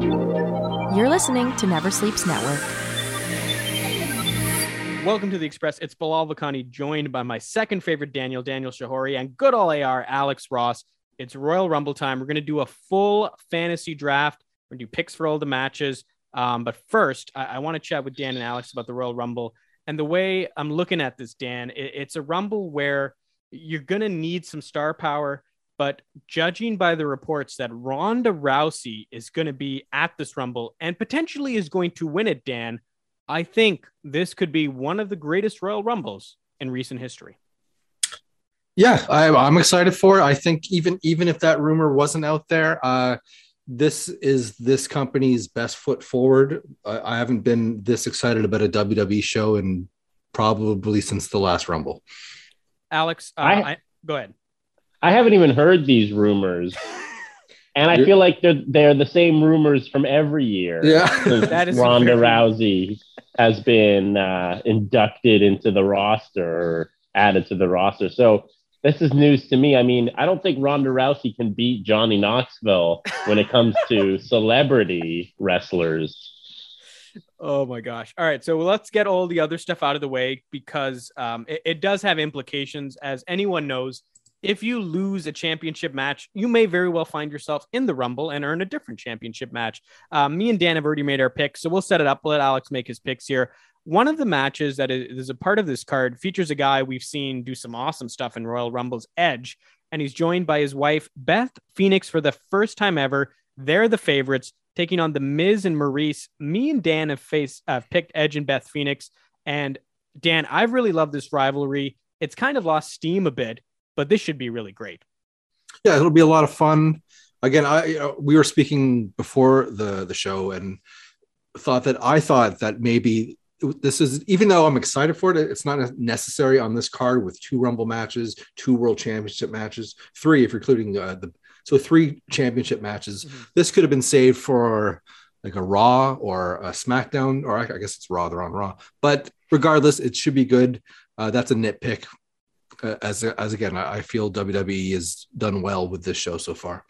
You're listening to Never Sleeps Network. Welcome to the Express. It's Bilal Vakani, joined by my second favorite Daniel, Daniel Shehori, and good all AR, Alex Ross. It's Royal Rumble time. We're going to do a full fantasy draft. We're going to do picks for all the matches. Um, but first, I, I want to chat with Dan and Alex about the Royal Rumble. And the way I'm looking at this, Dan, it, it's a Rumble where you're going to need some star power. But judging by the reports that Ronda Rousey is going to be at this Rumble and potentially is going to win it, Dan, I think this could be one of the greatest Royal Rumbles in recent history. Yeah, I, am excited for it. I think even even if that rumor wasn't out there, uh, this is this company's best foot forward. I, I haven't been this excited about a WWE show in probably since the last Rumble. Alex, uh, I, I, go ahead. I haven't even heard these rumors. And I You're, feel like they're they're the same rumors from every year. Yeah, that is Ronda Rousey has been uh, inducted into the roster or added to the roster. So this is news to me. I mean, I don't think Ronda Rousey can beat Johnny Knoxville when it comes to celebrity wrestlers. Oh my gosh. All right. So let's get all the other stuff out of the way because um, it, it, does have implications. As anyone knows, if you lose a championship match, you may very well find yourself in the Rumble and earn a different championship match. Um, me and Dan have already made our picks. So we'll set it up. We'll let Alex make his picks here. One of the matches that is a part of this card features a guy we've seen do some awesome stuff in Royal Rumble's Edge, and he's joined by his wife, Beth Phoenix, for the first time ever. They're the favorites, taking on the Miz and Maryse. Me and Dan have faced, uh, picked Edge and Beth Phoenix, and Dan, I've really loved this rivalry. It's kind of lost steam a bit, but this should be really great. Yeah, it'll be a lot of fun. Again, I you know, we were speaking before the the show and thought that I thought that maybe this is even though I'm excited for it, it's not necessary on this card with two Rumble matches, two World Championship matches, three if you're including uh, the so three championship matches. Mm-hmm. This could have been saved for like a Raw or a SmackDown, or I, I guess it's Raw. They're on Raw, but regardless, it should be good. Uh, that's a nitpick. Uh, as as again, I, I feel WWE has done well with this show so far.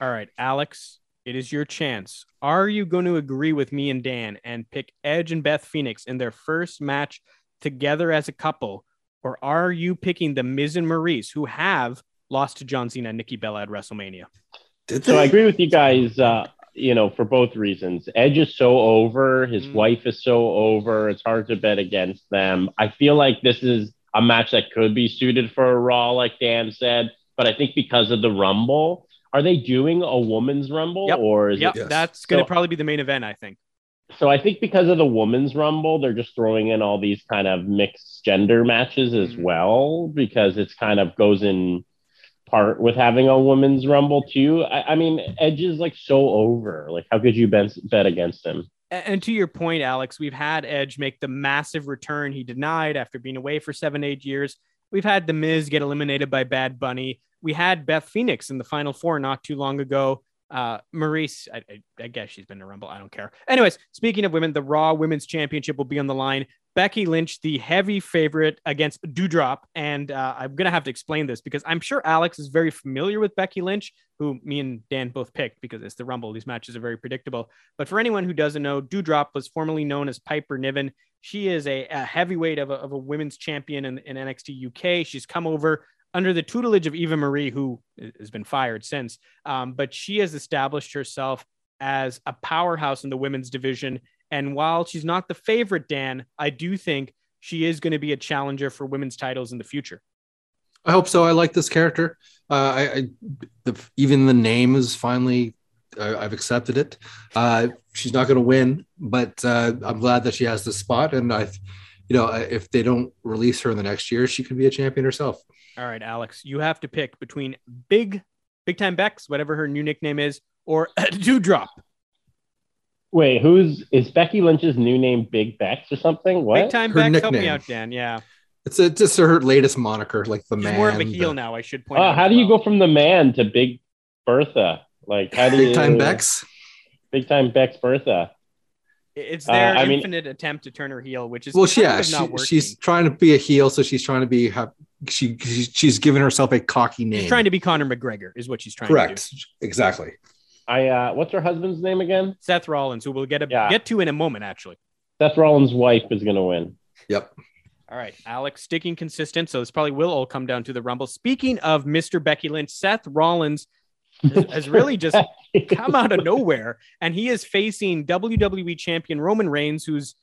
All right, Alex, it is your chance. Are you going to agree with me and Dan and pick Edge and Beth Phoenix in their first match together as a couple? Or are you picking the Miz and Maryse, who have lost to John Cena and Nikki Bella at WrestleMania? So I agree with you guys, uh, you know, for both reasons. Edge is so over, his mm. wife is so over, it's hard to bet against them. I feel like this is a match that could be suited for a Raw, like Dan said, but I think because of the Rumble, are they doing a women's rumble yep. or is yep. it? Yes. That's going to so, probably be the main event, I think. So I think because of the women's rumble, they're just throwing in all these kind of mixed gender matches as mm-hmm. well because it's kind of goes in part with having a women's rumble too. I, I mean, Edge is like so over. Like, how could you bet, bet against him? And to your point, Alex, we've had Edge make the massive return he denied after being away for seven, eight years. We've had The Miz get eliminated by Bad Bunny we had Beth Phoenix in the final four not too long ago. Uh, Maryse, I, I, I, guess she's been a Rumble. I don't care. Anyways, speaking of women, the Raw Women's Championship will be on the line. Becky Lynch, the heavy favorite against Doudrop. And uh, I'm going to have to explain this because I'm sure Alex is very familiar with Becky Lynch, who me and Dan both picked because it's the Rumble. These matches are very predictable. But for anyone who doesn't know, Doudrop was formerly known as Piper Niven. She is a, a heavyweight of a, of a women's champion in, in NXT UK. She's come over under the tutelage of Eva Marie, who has been fired since. Um, but she has established herself as a powerhouse in the women's division. And while she's not the favorite, Dan, I do think she is going to be a challenger for women's titles in the future. I hope so. I like this character. Uh, I, I the, even the name is finally uh, I've accepted it. Uh, she's not going to win, but uh, I'm glad that she has this spot. And I, you know, if they don't release her in the next year, she could be a champion herself. All right, Alex, you have to pick between Big Big Time Bex, whatever her new nickname is, or Doudrop. Wait, who's is Becky Lynch's new name? Big Bex or something? What? Big Time her Bex, nickname. help me out, Dan. Yeah. It's a, just her latest moniker, like the She's man. More of a heel the... now. I should point. Oh, out how do well. you go from the man to Big Bertha? Like how do Big you, Time Bex? Big Time Bex Bertha. It's uh, their uh, infinite mean, attempt to turn her heel, which is well, yeah, she, she's trying to be a heel, so she's trying to be she she's given herself a cocky name. She's trying to be Conor McGregor, is what she's trying Correct. to do. Correct. Exactly. I uh, what's her husband's name again? Seth Rollins, who we'll get a, Yeah. get to in a moment, actually. Seth Rollins' wife is going to win. Yep. All right, Alex sticking consistent. So this probably will all come down to the Rumble. Speaking of Mr. Becky Lynch, Seth Rollins has, has really just come out of nowhere, and he is facing WWE champion Roman Reigns, who's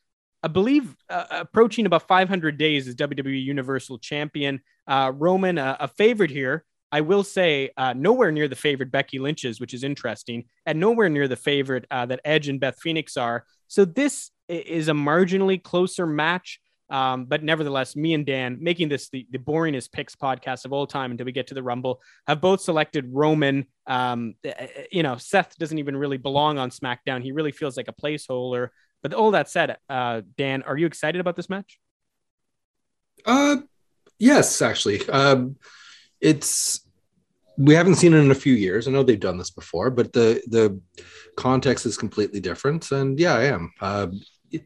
I believe uh, approaching about 500 days as WWE Universal Champion. Uh, Roman, uh, a favorite here. I will say, uh, nowhere near the favorite Becky Lynch is, which is interesting, and nowhere near the favorite uh, that Edge and Beth Phoenix are. So this is a marginally closer match. Um, but nevertheless, me and Dan, making this the, the boringest picks podcast of all time until we get to the Rumble, have both selected Roman. Um, uh, you know, Seth doesn't even really belong on SmackDown. He really feels like a placeholder. But all that said, uh, Dan, are you excited about this match? Uh, yes, actually. Um, it's we haven't seen it in a few years. I know they've done this before, but the the context is completely different. And yeah, I am. Uh,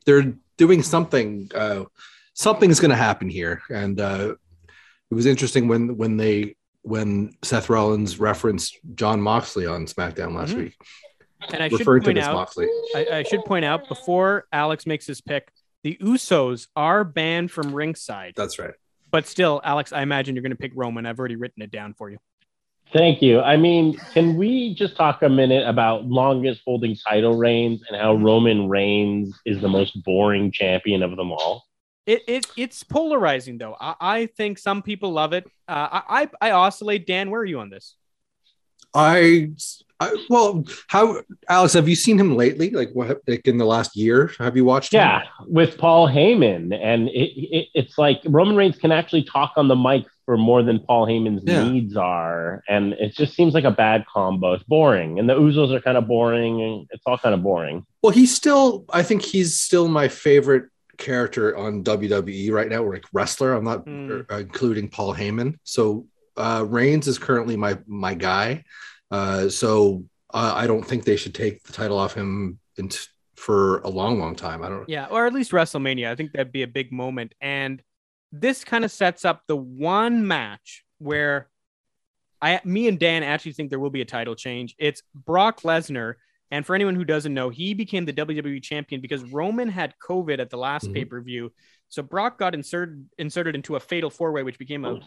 they're doing something. Uh, something's going to happen here, and uh, it was interesting when when they when Seth Rollins referenced Jon Moxley on SmackDown last Mhm. week, And I should point out, I, I should point out before Alex makes his pick, the Usos are banned from ringside. That's right. But still, Alex, I imagine you're going to pick Roman. I've already written it down for you. Thank you. I mean, can we just talk a minute about longest holding title reigns and how Roman Reigns is the most boring champion of them all? It, it it's polarizing though. I, I think some people love it. Uh, I, I I oscillate. Dan, where are you on this? I, I well, how Alex? Have you seen him lately? Like what? Like in the last year? Have you watched? him? Yeah, with Paul Heyman, and it, it, it's like Roman Reigns can actually talk on the mic for more than Paul Heyman's Yeah. needs are, and it just seems like a bad combo. It's boring, and the Usos are kind of boring, and it's all kind of boring. Well, he's still. I think he's still my favorite character on WWE right now, or like wrestler. I'm not uh, including Paul Heyman. So uh, Reigns is currently my my guy. Uh, so uh, I don't think they should take the title off him in t- for a long, long time. I don't. Yeah, or at least WrestleMania. I think that'd be a big moment. And this kind of sets up the one match where I, me and Dan actually think there will be a title change. It's Brock Lesnar. And for anyone who doesn't know, he became the WWE champion because Roman had COVID at the last Mhm. pay per view. So Brock got inserted inserted into a fatal four way, which became a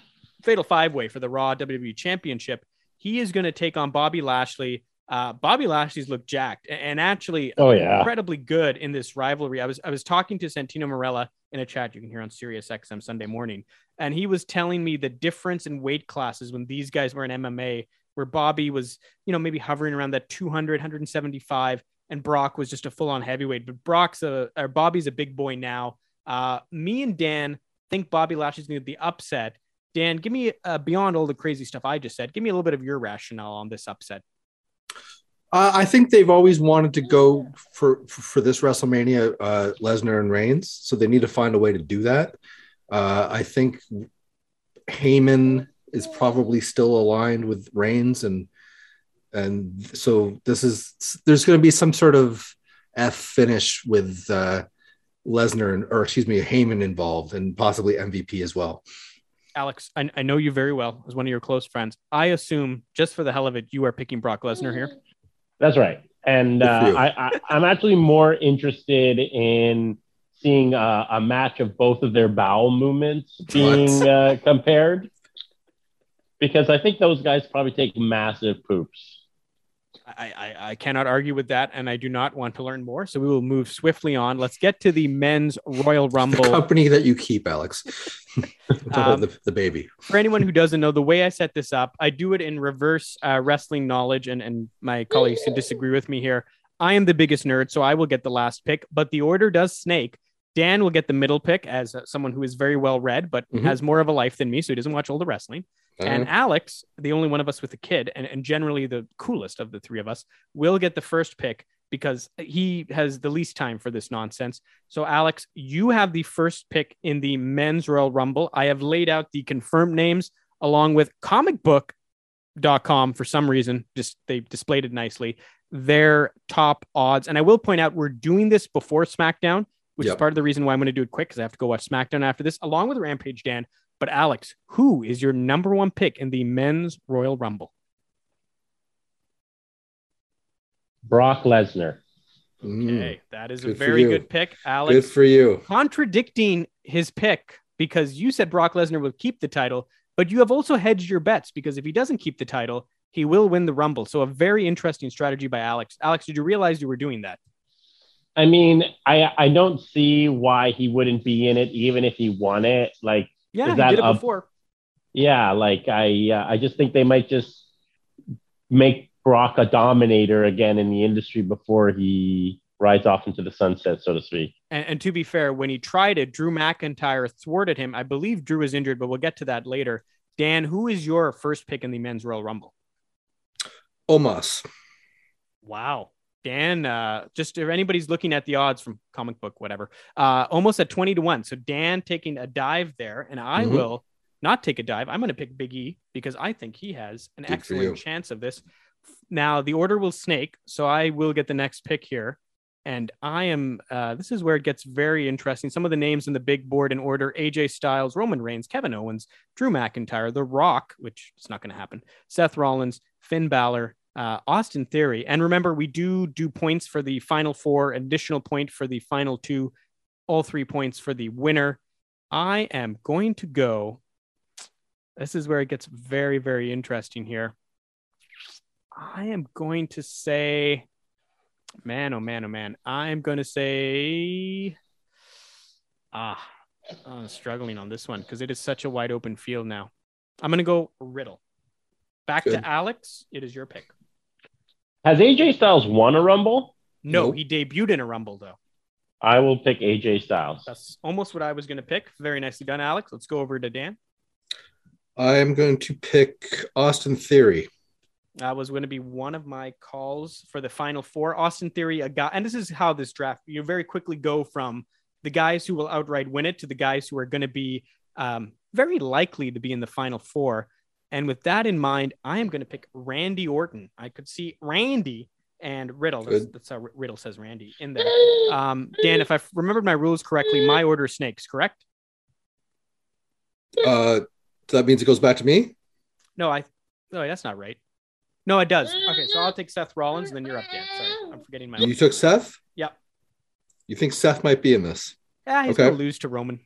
fatal five way for the Raw WWE Championship. He is going to take on Bobby Lashley. Uh, Bobby Lashley's looked jacked and actually Oh yeah, incredibly good in this rivalry. I was I was talking to Santino Marella in a chat you can hear on Sirius XM Sunday morning, and he was telling me the difference in weight classes when these guys were in MMA, where Bobby was, you know, maybe hovering around that 200, 175, and Brock was just a full on heavyweight. But Brock's a or Bobby's a big boy now. Uh, me and Dan think Bobby Lashley's going to be the upset. Dan, give me uh, beyond all the crazy stuff I just said. Give me a little bit of your rationale on this upset. Uh, I think they've always wanted to go for for, for this WrestleMania, uh, Lesnar and Reigns. So they need to find a way to do that. Uh, I think Heyman is probably still aligned with Reigns, and and so this is there's going to be some sort of F finish with uh, Lesnar and or excuse me Heyman involved, and possibly MVP as well. Alex, I, I know you very well as one of your close friends. I assume, just for the hell of it, you are picking Brock Lesnar here. that's right. And uh. I, I, I'm actually more interested in seeing uh, a match of both of their bowel movements being uh, compared, because I think those guys probably take massive poops. I, I, I cannot argue with that, and I do not want to learn more. So we will move swiftly on. Let's get to the men's Royal The Rumble. company that you keep, Alex, Um, the, the baby. For anyone who doesn't know, the way I set this up, I do it in reverse uh, wrestling knowledge, and, and my colleagues can disagree with me here. I am the biggest nerd, so I will get the last pick, but the order does snake. Dan will get the middle pick as uh, someone who is very well read, but Mhm. has more of a life than me, so he doesn't watch all the wrestling. And Uh, Alex, the only one of us with a kid, and, and generally the coolest of the three of us, will get the first pick because he has the least time for this nonsense. So, Alex, you have the first pick in the men's Royal Rumble. I have laid out the confirmed names along with comicbook.com for some reason. Just they displayed it nicely. Their top odds. And I will point out we're doing this before SmackDown, which is part of the reason why I'm going to do it quick because I have to go watch SmackDown after this, along with Rampage Dan. But Alex, who is your number one pick in the men's Royal Rumble? Brock Lesnar. Mm, Okay, that is a Good for very good pick, Alex. good for you. contradicting his pick because you said Brock Lesnar will keep the title, but you have also hedged your bets because if he doesn't keep the title, he will win the Rumble. So a very interesting strategy by Alex. Alex, did you realize you were doing that? I mean, I I don't see why he wouldn't be in it, even if he won it. Like, Yeah, Is he that did it a- before. yeah, like I uh, I just think they might just make Brock a dominator again in the industry before he rides off into the sunset, so to speak. And, and to be fair, when he tried it, Drew McIntyre thwarted him. I believe Drew is injured, but we'll get to that later. Dan, who is your first pick in the men's Royal Rumble? Omos. Wow. Dan, uh, just if anybody's looking at the odds from comic book, whatever, uh, almost at 20 to 1. So Dan taking a dive there, and I Mhm. will not take a dive. I'm going to pick Big E because I think he has an Good excellent chance of this. Now, the order will snake. So I will get the next pick here. And I am, uh, this is where it gets very interesting. Some of the names in the big board in order AJ Styles, Roman Reigns, Kevin Owens, Drew McIntyre, The Rock, which is not going to happen, Seth Rollins, Finn Balor, uh, Austin Theory. And remember, we do do points for the final four, additional point for the final two, all three points for the winner. I am going to go. This is where it gets very, very interesting here. I am going to say, man, oh man, oh man. I am going to say, ah, I'm struggling on this one because it is such a wide open field now. I'm going to go Riddle. Back Good. to Alex. It is your pick. Has AJ Styles won a Rumble? No, Nope. he debuted in a Rumble though. I will pick AJ Styles. That's almost what I was going to pick. Very nicely done, Alex. Let's go over to Dan. I am going to pick Austin Theory. That was going to be one of my calls for the final four. Austin Theory, a guy, and this is how this draft you very quickly go from the guys who will outright win it to the guys who are going to be um, very likely to be in the final four. And with that in mind, I am going to pick Randy Orton. I could see Randy and Riddle. That's, that's how Riddle says Randy in there. Um, Dan, if I remembered my rules correctly, my order is snakes, correct? Uh, that means it goes back to me. No, I. No, that's not right. No, it does. Okay, so I'll take Seth Rollins, and then you're up, Dan. Sorry, I'm forgetting my. You took Seth. Yep. You think Seth might be in this? Yeah, he's Okay. gonna lose to Roman.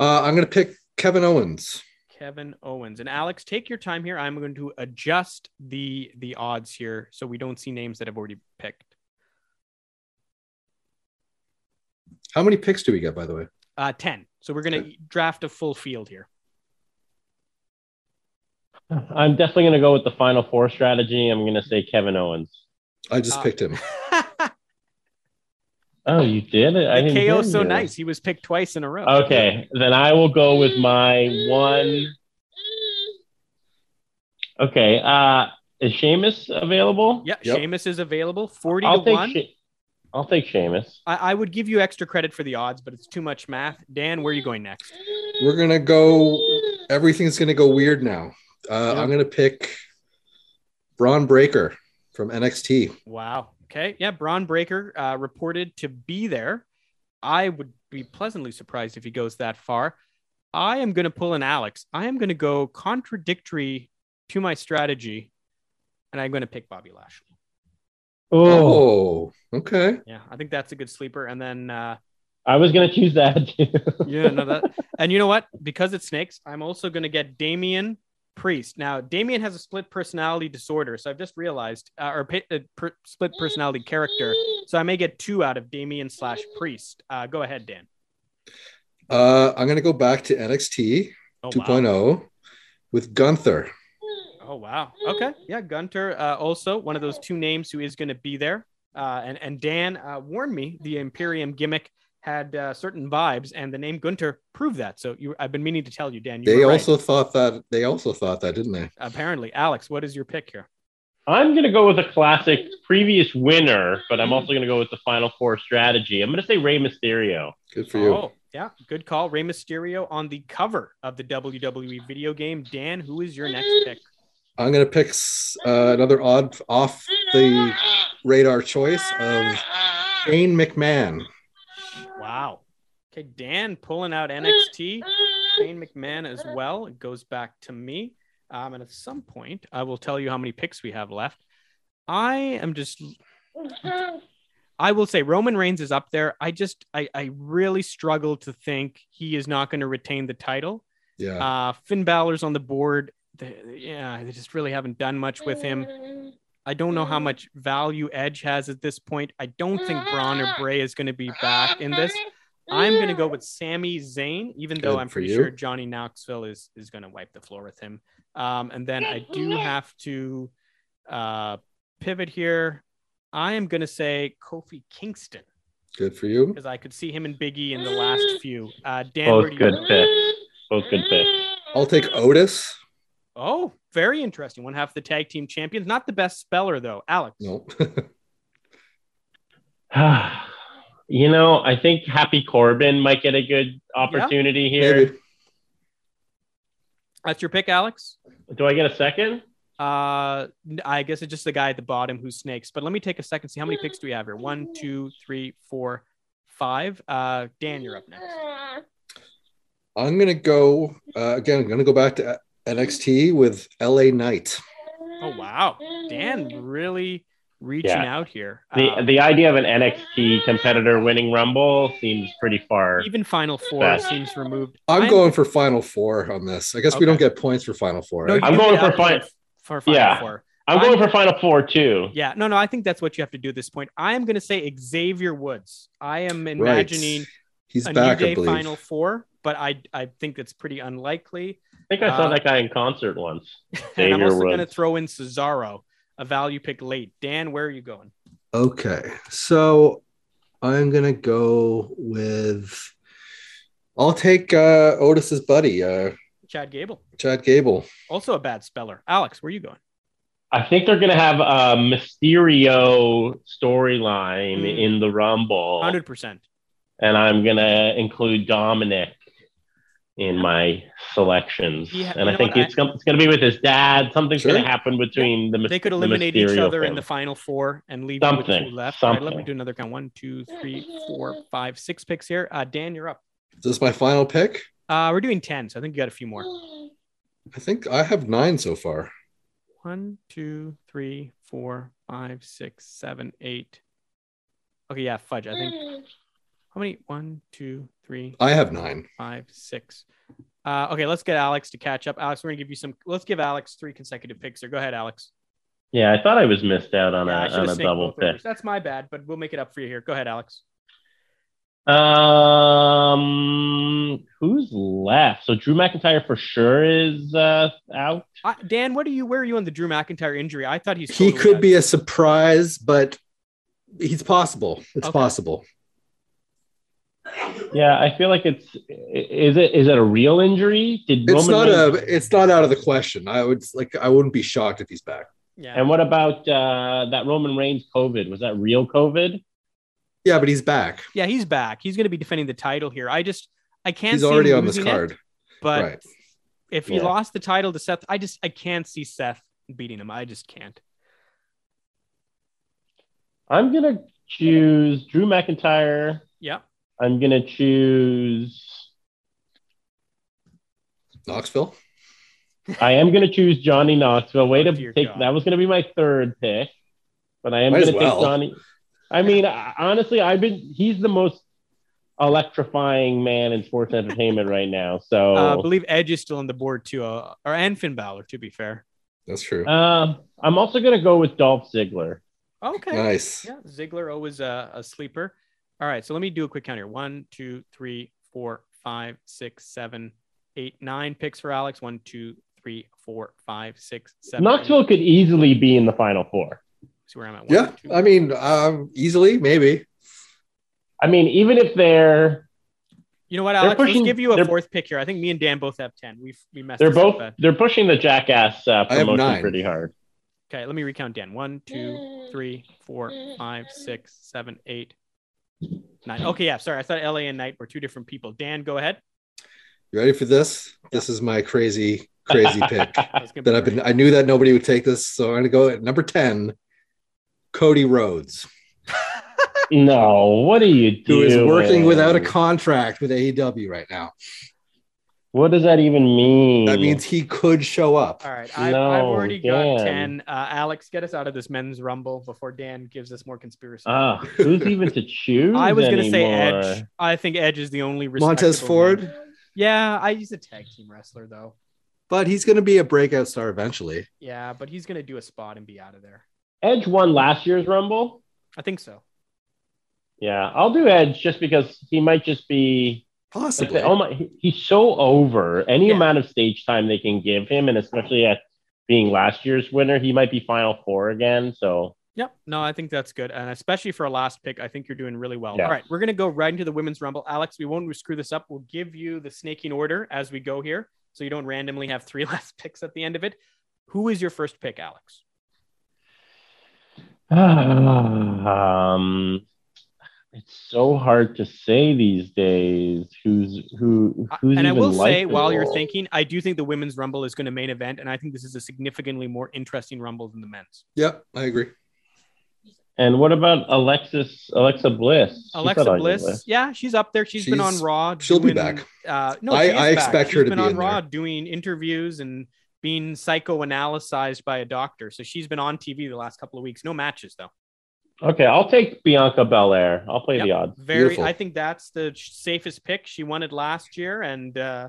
Uh, I'm going to pick Kevin Owens. Kevin Owens and Alex, take your time here. I'm going to adjust the the odds here so we don't see names that I've already picked. How many picks do we get, by the way? Uh, ten. So we're gonna draft a full field here. I'm definitely going to go with the final four strategy. I'm going to say Kevin Owens. I just Uh, picked him. Oh, you did it? I the didn't KO so you. nice. He was picked twice in a row. Okay, then I will go with my one. Okay, uh, is Sheamus available? Yeah, Yep. Sheamus is available. Forty I'll to take. one. She- I'll take Sheamus. I, I would give you extra credit for the odds, but it's too much math. Dan, where are you going next? We're going to go. Everything's going to go weird now. Uh, Yeah. I'm going to pick Bron Breakker from NXT. Wow. Okay. Yeah. Bron Breakker uh, reported to be there. I would be pleasantly surprised if he goes that far. I am going to pull an Alex. I am going to go contradictory to my strategy, and I'm going to pick Bobby Lashley. Oh, okay. Yeah, I think that's a good sleeper. And then, uh, I was going to choose that too. yeah, no, that, and you know what? Because it's snakes, I'm also going to get Damien Priest. Now, Damien has a split personality disorder, so I've just realized, uh, or pa- uh, per- split personality character. So I may get two out of Damien slash Priest. Uh, go ahead, Dan. Uh, I'm going to go back to NXT Oh, wow. 2.0 with Gunther. Oh wow. Okay. Yeah, Gunther, Uh, also one of those two names who is going to be there. Uh, and and Dan uh, warned me the Imperium gimmick had uh, certain vibes, and the name Gunter proved that. So you, I've been meaning to tell you, Dan. You They were right. also thought that. They also thought that, didn't they? apparently, Alex. What is your pick here? I'm going to go with a classic previous winner, but I'm also going to go with the final four strategy. I'm going to say Rey Mysterio. Good for you. Oh, yeah, good call. Rey Mysterio on the cover of the WWE video game. Dan, who is your next pick? I'm going to pick uh, another odd off the radar choice of Shane McMahon. Okay, Dan pulling out NXT. Shane McMahon as well. It goes back to me. Um, and at some point, I will tell you how many picks we have left. I am just I will say Roman Reigns is up there. I just I, I really struggle to think he is not going to retain the title. Yeah. Uh, Finn Balor's on the board. They, yeah, they just really haven't done much with him. I don't know how much value Edge has at this point. I don't think Braun or Bray is going to be back in this. I'm going to go with Sami Zayn, even though I'm pretty you. sure Johnny Knoxville is is going to wipe the floor with him. Um, and then I do have to uh, pivot here. I am going to say Kofi Kingston Good for you. because I could see him and Biggie in the last few. Uh, Dan, Both good go? picks. Both good picks. I'll take Otis. Oh, very interesting. One half the tag team champions. Not the best speller though. Alex. No. you know, I think Happy Corbin might get a good opportunity here. Maybe. That's your pick, Alex. Do I get a second? Uh, I guess it's just the guy at the bottom who snakes. But let me take a second. See how many picks do we have here? One, two, three, four, five. Uh, Dan, you're up next. I'm gonna go uh, again. I'm gonna go back to NXT with LA Knight. Oh wow, Dan really reaching Yeah. out here. The Um, the idea of an NXT competitor winning Rumble seems pretty far. even Final Four Best. seems removed. I'm, going for Final Four on this. I guess we don't get points for Final Four. No, Right? you I'm going for out fin- for Final Yeah. Four. I'm I'm- going for Final Four too. Yeah, no, no. I think that's what you have to do at this point. I am going to say Xavier Woods. I am imagining He's a back, New Day. Final Four, but I I think that's pretty unlikely. I think I saw Uh, that guy in concert once. and I'm also going to throw in Cesaro, a value pick late. Dan, where are you going? Okay, so I'm gonna go with. I'll take uh, Otis's buddy, uh, Chad Gable, Chad Gable. also a bad speller. Alex, where are you going? I think they're going to have a Mysterio storyline Mm. in the Rumble, Hundred percent. and I'm going to include Dominik in my selections. Yeah, and I know think what? it's going to be with his dad. Something's Sure. going to happen between the They could the eliminate each Mysterio other in the final four and leave you with Something, two left. All right, let me do another count. One, two, three, four, five, six picks here. Uh, Dan, you're up. Is this my final pick? Uh, we're doing ten, so I think you got a few more. I think I have nine so far. One, two, three, four, five, six, seven, eight. Okay, yeah, fudge. I think how many? One, two, three, I have nine. five, six. Uh, okay, let's get Alex to catch up. Alex, we're gonna give you some. Let's give Alex three consecutive picks. Here, go ahead, Alex. Yeah, I thought I was missed out on Yeah, I a should on a double both overs. pick. That's my bad, but we'll make it up for you here. Go ahead, Alex. Um, who's left? So Drew McIntyre for sure is uh, out. Uh, Dan, what are you? Where are you on the Drew McIntyre injury? I thought he's. He could out. be a surprise, but he's possible. It's Okay. possible. Yeah, I feel like it's is it is it a real injury? Did It's Roman not a. It's not out of the question. I would like. I wouldn't be shocked if he's back. Yeah. And what about uh, that Roman Reigns COVID? Was that real COVID? Yeah, but he's back. yeah, he's back. He's going to be defending the title here. I just, I can't. He's see already on this losing it, card. but right. if he Yeah. lost the title to Seth, I just, I can't see Seth beating him. I just can't. I'm gonna choose Drew McIntyre. Yeah. I'm gonna choose. Knoxville. I am gonna choose Johnny Knoxville. Way to take God. that was gonna be my third pick, but I am Might gonna well. take Johnny. I mean, honestly, I've been. He's the most electrifying man in sports entertainment right now. So Uh, I believe Edge is still on the board too, uh, or and Finn Balor, to be fair. That's true. Uh, I'm also gonna go with Dolph Ziggler. Okay. nice. Yeah, Ziggler always a, a sleeper. All right, so let me do a quick count here. One, two, three, four, five, six, seven, eight, nine picks for Alex. One, two, three, four, five, six, seven. Knoxville could easily be in the final four. See where I'm at. One, Yeah, two, I mean, um, easily, maybe. I mean, even if they're You know what, Alex? pushing- Let's give you a fourth pick here. I think me and Dan both have ten. We've we messed. they're this up both they're pushing the jackass uh, promotion pretty hard. Okay, let me recount Dan. One, two, three, four, five, six, seven, eight, nine. Okay, yeah. Sorry, I thought LA and Knight were two different people. Dan, go ahead. You ready for this? This is my crazy, crazy pick That's that I've been. I knew that nobody would take this, so I'm going to go at number ten. Cody Rhodes, no, what are you doing? is working without a contract with AEW right now. What does that even mean? That means he could show up. All right, I've, No, I've already got ten. Uh, Alex, get us out of this men's rumble before Dan gives us more conspiracy. Ah, who's even to choose? I was gonna say? Edge. I think Edge is the only Montez Ford, name. Yeah, I he's a tag team wrestler though. but he's going to be a breakout star eventually. Yeah, but he's gonna do a spot and be out of there. Edge won last year's Rumble. I think so. Yeah, I'll do Edge just because he might just be. Like Possibly. the, oh my, he's so over. Any Yeah. amount of stage time they can give him, and especially at being last year's winner, he might be Final Four again. So Yep. No, I think that's good. And especially for a last pick, I think you're doing really well. Yeah. All right. We're going to go right into the women's rumble. Alex, we won't screw this up. We'll give you the snaking order as we go here. So you don't randomly have three last picks at the end of it. Who is your first pick, Alex? um, it's so hard to say these days. Who's who? Who's and I even will say, while you're thinking, I do think the women's rumble is going to main event. And I think this is a significantly more interesting rumble than the men's. Yep, I agree. And what about Alexis? Alexa Bliss. Alexa not Bliss, yeah, she's up there. she's been on She's- Raw. she'll be back. Uh, no, I- she is I back. expect She's her to been be on in Raw there. doing interviews and being psychoanalyzed by a doctor. So she's been on TV the last couple of weeks. No matches though. Okay, I'll take Bianca Belair. I'll play Yep. the odds. Very, Beautiful. I think that's the safest pick. She won it last year, and uh,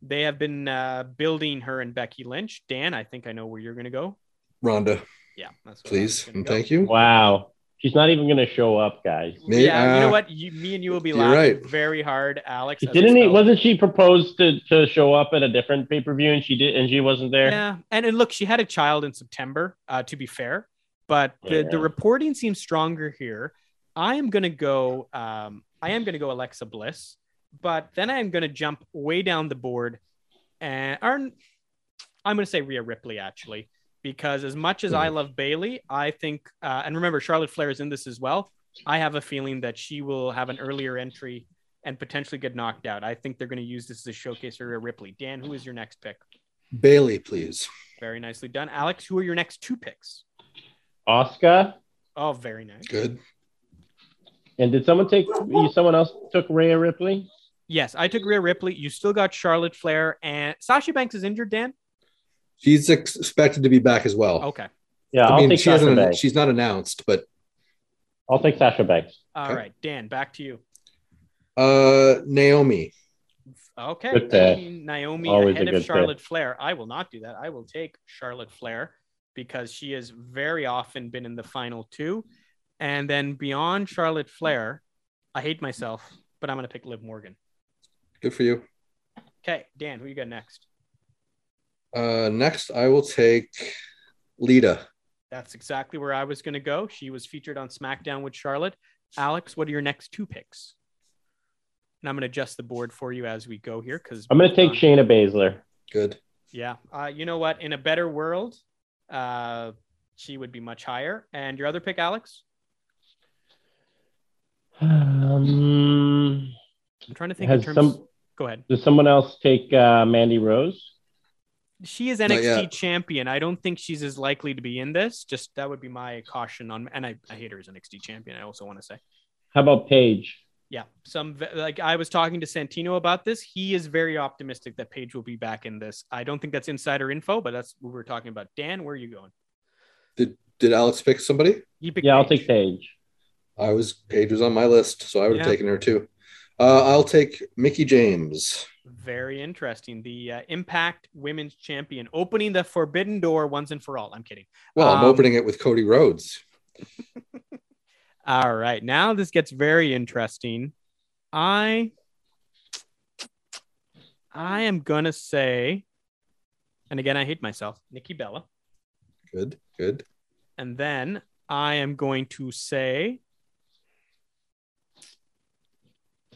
they have been uh, building her and Becky Lynch. Dan, I think I know where you're going to go. Ronda, Yeah, that's where I was please and go. thank you. Wow, she's not even going to show up, guys. Me- yeah, you know uh, what? You, me and you will be laughing right. very hard, Alex. as Didn't he? Wasn't she proposed to, to show up at a different pay per view and she did and she wasn't there? Yeah, and, and look, she had a child in September. Uh, to be fair, but the, the reporting seems stronger here. I am gonna go. Um, I am gonna go Alexa Bliss, but then I am gonna jump way down the board, and or, I'm gonna say Rhea Ripley actually, because as much as I love Bayley, I think, uh, and remember Charlotte Flair is in this as well. I have a feeling that she will have an earlier entry and potentially get knocked out. I think they're going to use this as a showcase for Rhea Ripley. Dan, who is your next pick? Bayley, please. Very nicely done. Alex, who are your next two picks? Asuka. Oh, very nice. Good. And did someone take? Someone else took Rhea Ripley. Yes, I took Rhea Ripley. You still got Charlotte Flair and Sasha Banks is injured, Dan? She's expected to be back as well. Okay. Yeah, I I'll mean, take she Sasha hasn't. Banks. She's not announced, but I'll take Sasha Banks. All right, Okay. Dan, back to you. uh, Naomi. Okay. Good pick. Naomi Always ahead of good Charlotte Flair. I will not do that. I will take Charlotte Flair because she has very often been in the final two. And then beyond Charlotte Flair, I hate myself, but I'm going to pick Liv Morgan. Good for you. Okay, Dan, who you got next? Uh, next, I will take Lita. That's exactly where I was going to go. She was featured on SmackDown with Charlotte. Alex, what are your next two picks? And I'm going to adjust the board for you as we go here because I'm going to take Shayna Baszler. Good. Yeah. Uh, you know what? In a better world, uh, she would be much higher. And your other pick, Alex? Um, I'm trying to think has in terms. some? Go ahead. Does someone else take uh, Mandy Rose? She is NXT champion. I don't think she's as likely to be in this. Just that would be my caution on. And I, I hate her as NXT champion. I also want to say. How about Paige? Yeah, some like I was talking to Santino about this. He is very optimistic that Paige will be back in this. I don't think that's insider info, but that's what we're talking about. Dan, where are you going? Did Did Alex pick somebody? You pick Yeah, I'll take Paige. I was Paige was on my list, so I would have Yeah. taken her too. Uh, I'll take Mickie James. Very interesting. The uh, Impact Women's Champion opening the forbidden door once and for all. I'm kidding. Well, I'm Um, opening it with Cody Rhodes. All right, now this gets very interesting. I I am gonna say, and again, I hate myself, Nikki Bella, Good, good. and then I am going to say,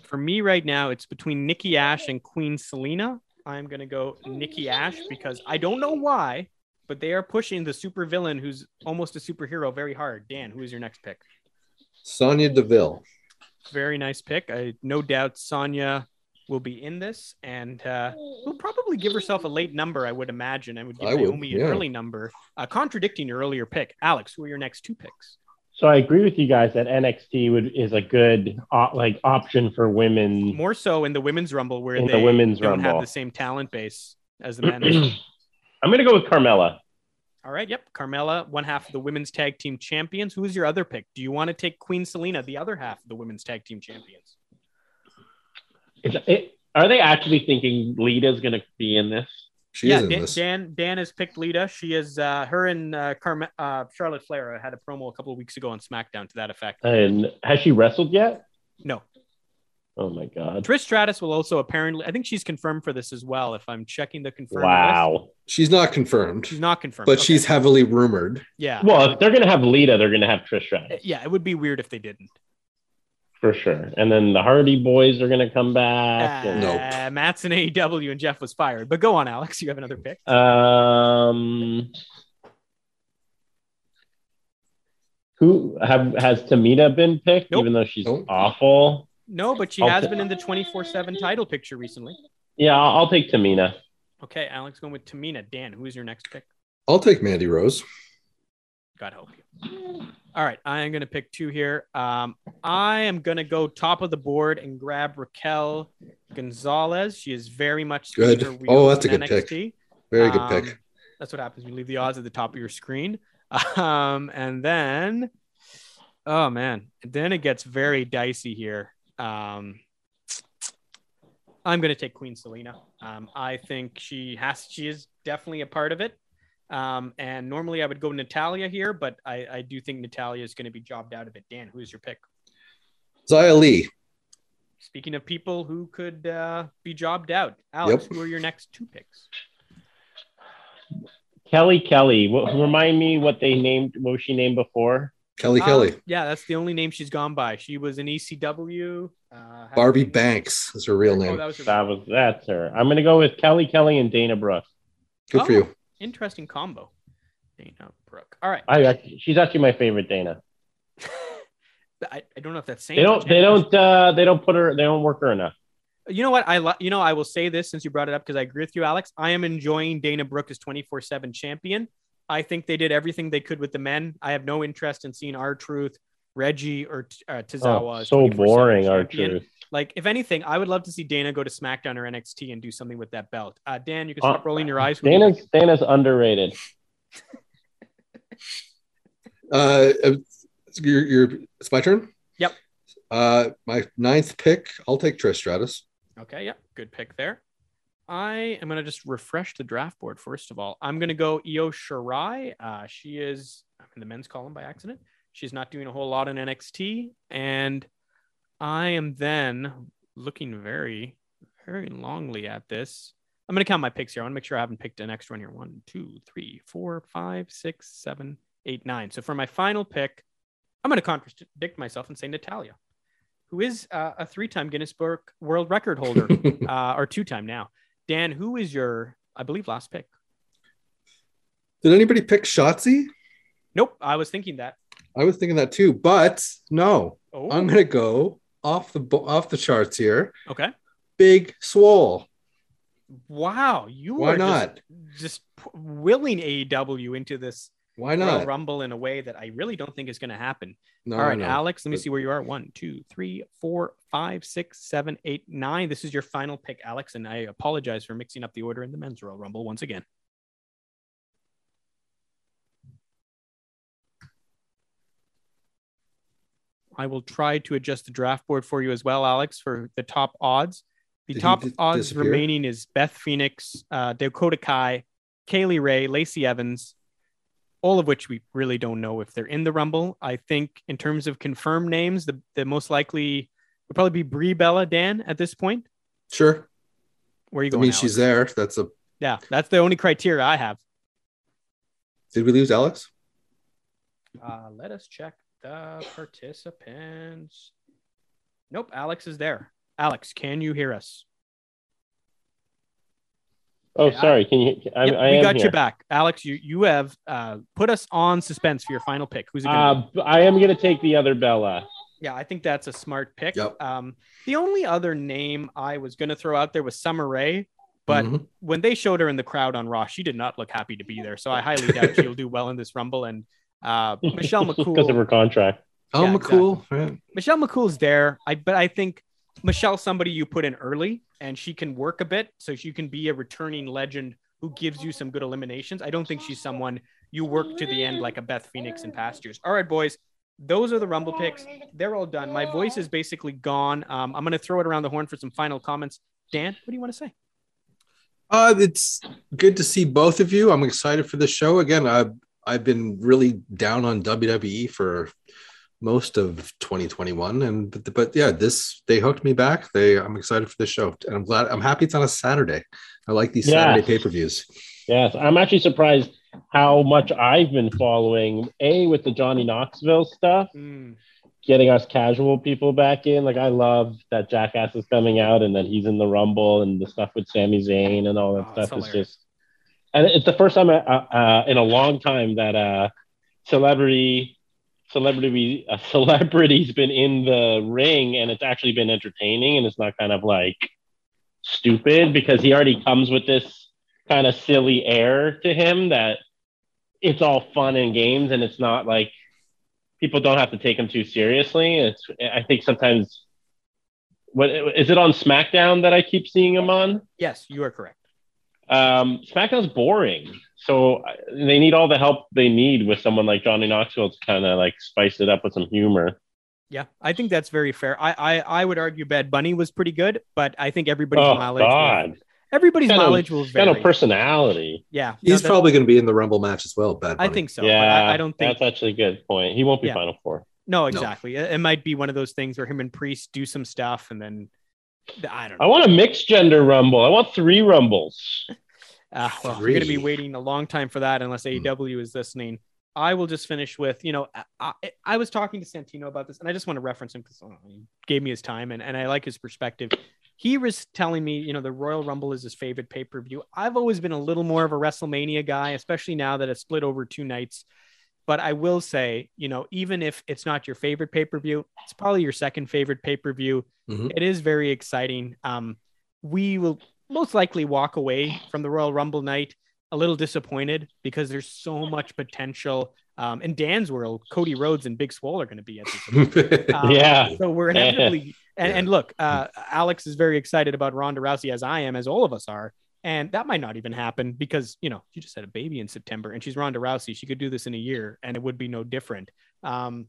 for me right now, it's between Nikki Ash and Queen Zelina. I'm gonna go Nikki Ash because I don't know why, but they are pushing the super villain who's almost a superhero very hard. Dan, who is your next pick? Sonya Deville. Very nice pick. I no doubt Sonya will be in this and uh, will probably give herself a late number, I would imagine. I would give I would, Naomi an early number, uh, contradicting your earlier pick. Alex, who are your next two picks? So I agree with you guys that NXT would is a good uh, like option for women. More so in the women's rumble where In the women's don't have the same talent base as the men. I'm gonna go with Carmella. All right. Yep. Carmella, one half of the women's tag team champions. Who is your other pick? Do you want to take Queen Zelina, the other half of the women's tag team champions? Is it, are they actually thinking Lita's gonna be in this? She yeah, Dan. Dan Dan has picked Lita. She is uh, her and uh, Carme- uh, Charlotte Flair had a promo a couple of weeks ago on SmackDown to that effect. And has she wrestled yet? No, Oh my god! Trish Stratus will also apparently. I think she's confirmed for this as well. If I'm checking the confirmed list. Wow. She's not confirmed, she's not confirmed, but Okay. she's heavily rumored. yeah. Well, if they're gonna have Lita, they're gonna have Trish Stratus yeah, it would be weird if they didn't. for sure. And then the Hardy Boys are gonna come back. Uh, and- Nope. Matt's in AEW and Jeff was fired. But go on, Alex. You have another pick. Um, who have has Tamina been picked? Nope. Even though she's Nope. awful. No, but she I'll has ta- been in the 24 7 title picture recently. Yeah, I'll, I'll take Tamina. Okay, Alex going with Tamina. Dan, who is your next pick? I'll take Mandy Rose. God help you. All right, I am going to pick two here. Um, I am going to go top of the board and grab Raquel Gonzalez. She is very much Good. Oh, that's a in good pick. Very good Um, pick. That's what happens. We leave the odds at the top of your screen. Um, and then, oh man, then it gets very dicey here. Um, I'm going to take Queen Zelina. Um, I think she has. She is definitely a part of it. Um, and normally I would go Natalya here, but I, I do think Natalya is going to be jobbed out of it. Dan, who is your pick? Xia Li. Speaking of people who could uh, be jobbed out, Alex, Yep. who are your next two picks? Kelly Kelly. What, remind me what they named. What was she named before? Kelly Uh, Kelly. yeah, that's the only name she's gone by. She was in ECW. Uh, Barbie Blank is her real Oh, name. that was her That was that's her. I'm gonna go with Kelly Kelly and Dana Brooke. Good for Oh. you. interesting combo. Dana Brooke. All right. I actually, she's actually my favorite Dana. I, I don't know if that's saying They don't. They don't. Uh, they don't put her. They don't work her enough. You know what? I lo- you know I will say this since you brought it up because I agree with you, Alex. I am enjoying Dana Brooke as 24/7 champion. I think they did everything they could with the men. I have no interest in seeing R-Truth, Reggie or uh, Tozawa. Oh, so boring. R-Truth. Like, if anything, I would love to see Dana go to SmackDown or NXT and do something with that belt. Uh, Dan, you can Uh, stop rolling your eyes. Who do you Dana's Dana's underrated. Uh, uh, your, your, it's my turn. Yep. Uh, my ninth pick. I'll take Trish Stratus. Okay, yeah, good pick there. I am going to just refresh the draft board first of all. I'm going to go Io Shirai. Uh, she is I'm in the men's column by accident. She's not doing a whole lot in NXT. And I am then looking very, very longly at this. I'm going to count my picks here. I want to make sure I haven't picked an extra one here. One, two, three, four, five, six, seven, eight, nine. So for my final pick, I'm going to contradict myself and say Natalya, who is uh, a three time Guinness Book World Record holder, uh, or two time now. Dan, who is your, I believe, last pick? Did anybody pick Shotzi? Nope, I was thinking that. I was thinking that too, but no. Oh, I'm gonna go off the off the charts here. okay. Big Swole. Wow, you Why are not? just, just willing AEW into this Why Royal not? Rumble in a way that I really don't think is going to happen. No, All right, no. Alex, let me see where you are. One, two, three, four, five, six, seven, eight, nine. This is your final pick, Alex, and I apologize for mixing up the order in the men's Royal Rumble once again. I will try to adjust the draft board for you as well, Alex, for the top odds. The Did top di- odds disappear? remaining is Beth Phoenix, uh, Dakota Kai, Kaylee Ray, Lacey Evans, all of which we really don't know if they're in the Rumble. I think in terms of confirmed names, the, the most likely would probably be Brie Bella Dan at this point. Sure. Where are you going? I mean, Alex? she's there. That's a. Yeah, that's the only criteria I have. Did we lose Alex? Uh, let us check the participants. Nope, Alex is there. Alex, can you hear us? Oh, Okay, I- sorry. Can you? I, Yep, I we am got here. you back, Alex. You you have uh, put us on suspense for your final pick. Who's it going to be? Uh, I am going to take the other Bella. Yeah, I think that's a smart pick. Yep. Um, the only other name I was going to throw out there was Summer Rae, but Mhm. when they showed her in the crowd on Raw, she did not look happy to be there. So I highly doubt she'll do well in this Rumble. And Uh, Michelle McCool because of her contract. Oh, Yeah, McCool. Right. Michelle McCool's there. I but I think Michelle's somebody you put in early and she can work a bit so she can be a returning legend who gives you some good eliminations. I don't think she's someone you work to the end like a Beth Phoenix in past years. All right, boys. Those are the Rumble picks. They're all done. My voice is basically gone. Um, I'm going to throw it around the horn for some final comments. Dan, what do you want to say? Uh, it's good to see both of you. I'm excited for the show. Again, I've I've been really down on WWE for most of 2021, and but, but yeah, this they hooked me back. They I'm excited for the show, and I'm glad. I'm happy it's on a Saturday. I like these Yeah. Saturday pay per views. Yes, I'm actually surprised how much I've been following. A with the Johnny Knoxville stuff, getting us casual people back in. Like I love that Jackass is coming out, and that he's in the Rumble, and the stuff with Sami Zayn and all that Oh, stuff is just. And it's the first time uh, uh, in a long time that uh, celebrity, celebrity, a celebrity's been in the ring, and it's actually been entertaining, and it's not kind of like stupid because he already comes with this kind of silly air to him that it's all fun and games, and it's not like people don't have to take him too seriously. It's I think sometimes what is it on SmackDown that I keep seeing him on? Yes, you are correct. Um, SmackDown's boring, so they need all the help they need with someone like Johnny Knoxville to kind of like spice it up with some humor. Yeah, I think that's very fair. I I, I would argue Bad Bunny was pretty good, but I think everybody's Oh mileage. will- God, everybody's Kind of- will got vary. no personality. yeah, He's that- probably going to be in the Rumble match as well. Bad. I think so. but yeah, I, I don't think that's actually a good point. He won't be Yeah. Final Four. No, exactly. It, it might be one of those things where him and Priest do some stuff, and then I don't know. I want a mixed gender rumble. I want three rumbles. Uh, well, we're going to be waiting a long time for that unless. AEW is listening. I will just finish with, you know, I, I, was talking to Santino about this, and I just want to reference him because he gave me his time, and, and I like his perspective. He was telling me, you know, the Royal Rumble is his favorite pay per view. I've always been a little more of a WrestleMania guy, especially now that it's split over two nights. But I will say, you know, even if it's not your favorite pay per view, it's probably your second favorite pay per view. Mhm. It is very exciting. Um, we will most likely walk away from the Royal Rumble night a little disappointed because there's so much potential. Um, in Dan's world, Cody Rhodes and Big Swole are going to be at this. Um, Yeah. So we're inevitably, and, Yeah. and look, uh, Alex is very excited about Ronda Rousey, as I am, as all of us are. And that might not even happen because, you know, she just had a baby in September and she's Ronda Rousey. She could do this in a year and it would be no different. Um,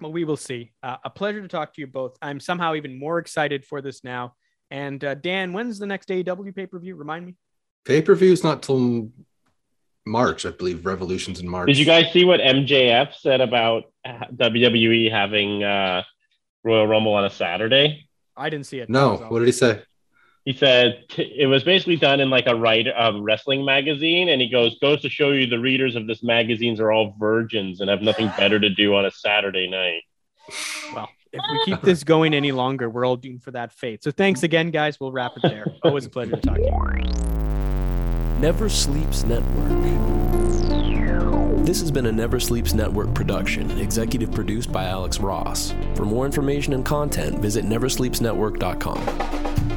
but we will see. Uh, a pleasure to talk to you both. I'm somehow even more excited for this now. And uh, Dan, when's the next AEW pay per view? Remind me. Pay per views not till March, I believe. Revolutions in March. Did you guys see what MJF said about WWE having uh, Royal Rumble on a Saturday? I didn't see it. No. That. What did he say? He said it was basically done in like a writer um, wrestling magazine, and he goes goes to show you the readers of this magazines are all virgins and have nothing better to do on a Saturday night. Well, if we keep this going any longer, we're all doomed for that fate. So thanks again, guys. We'll wrap it there. Always a pleasure to talk to you. Never Sleeps Network. This has been a Never Sleeps Network production, executive produced by Alex Ross. For more information and content, visit neversleepsnetwork.com.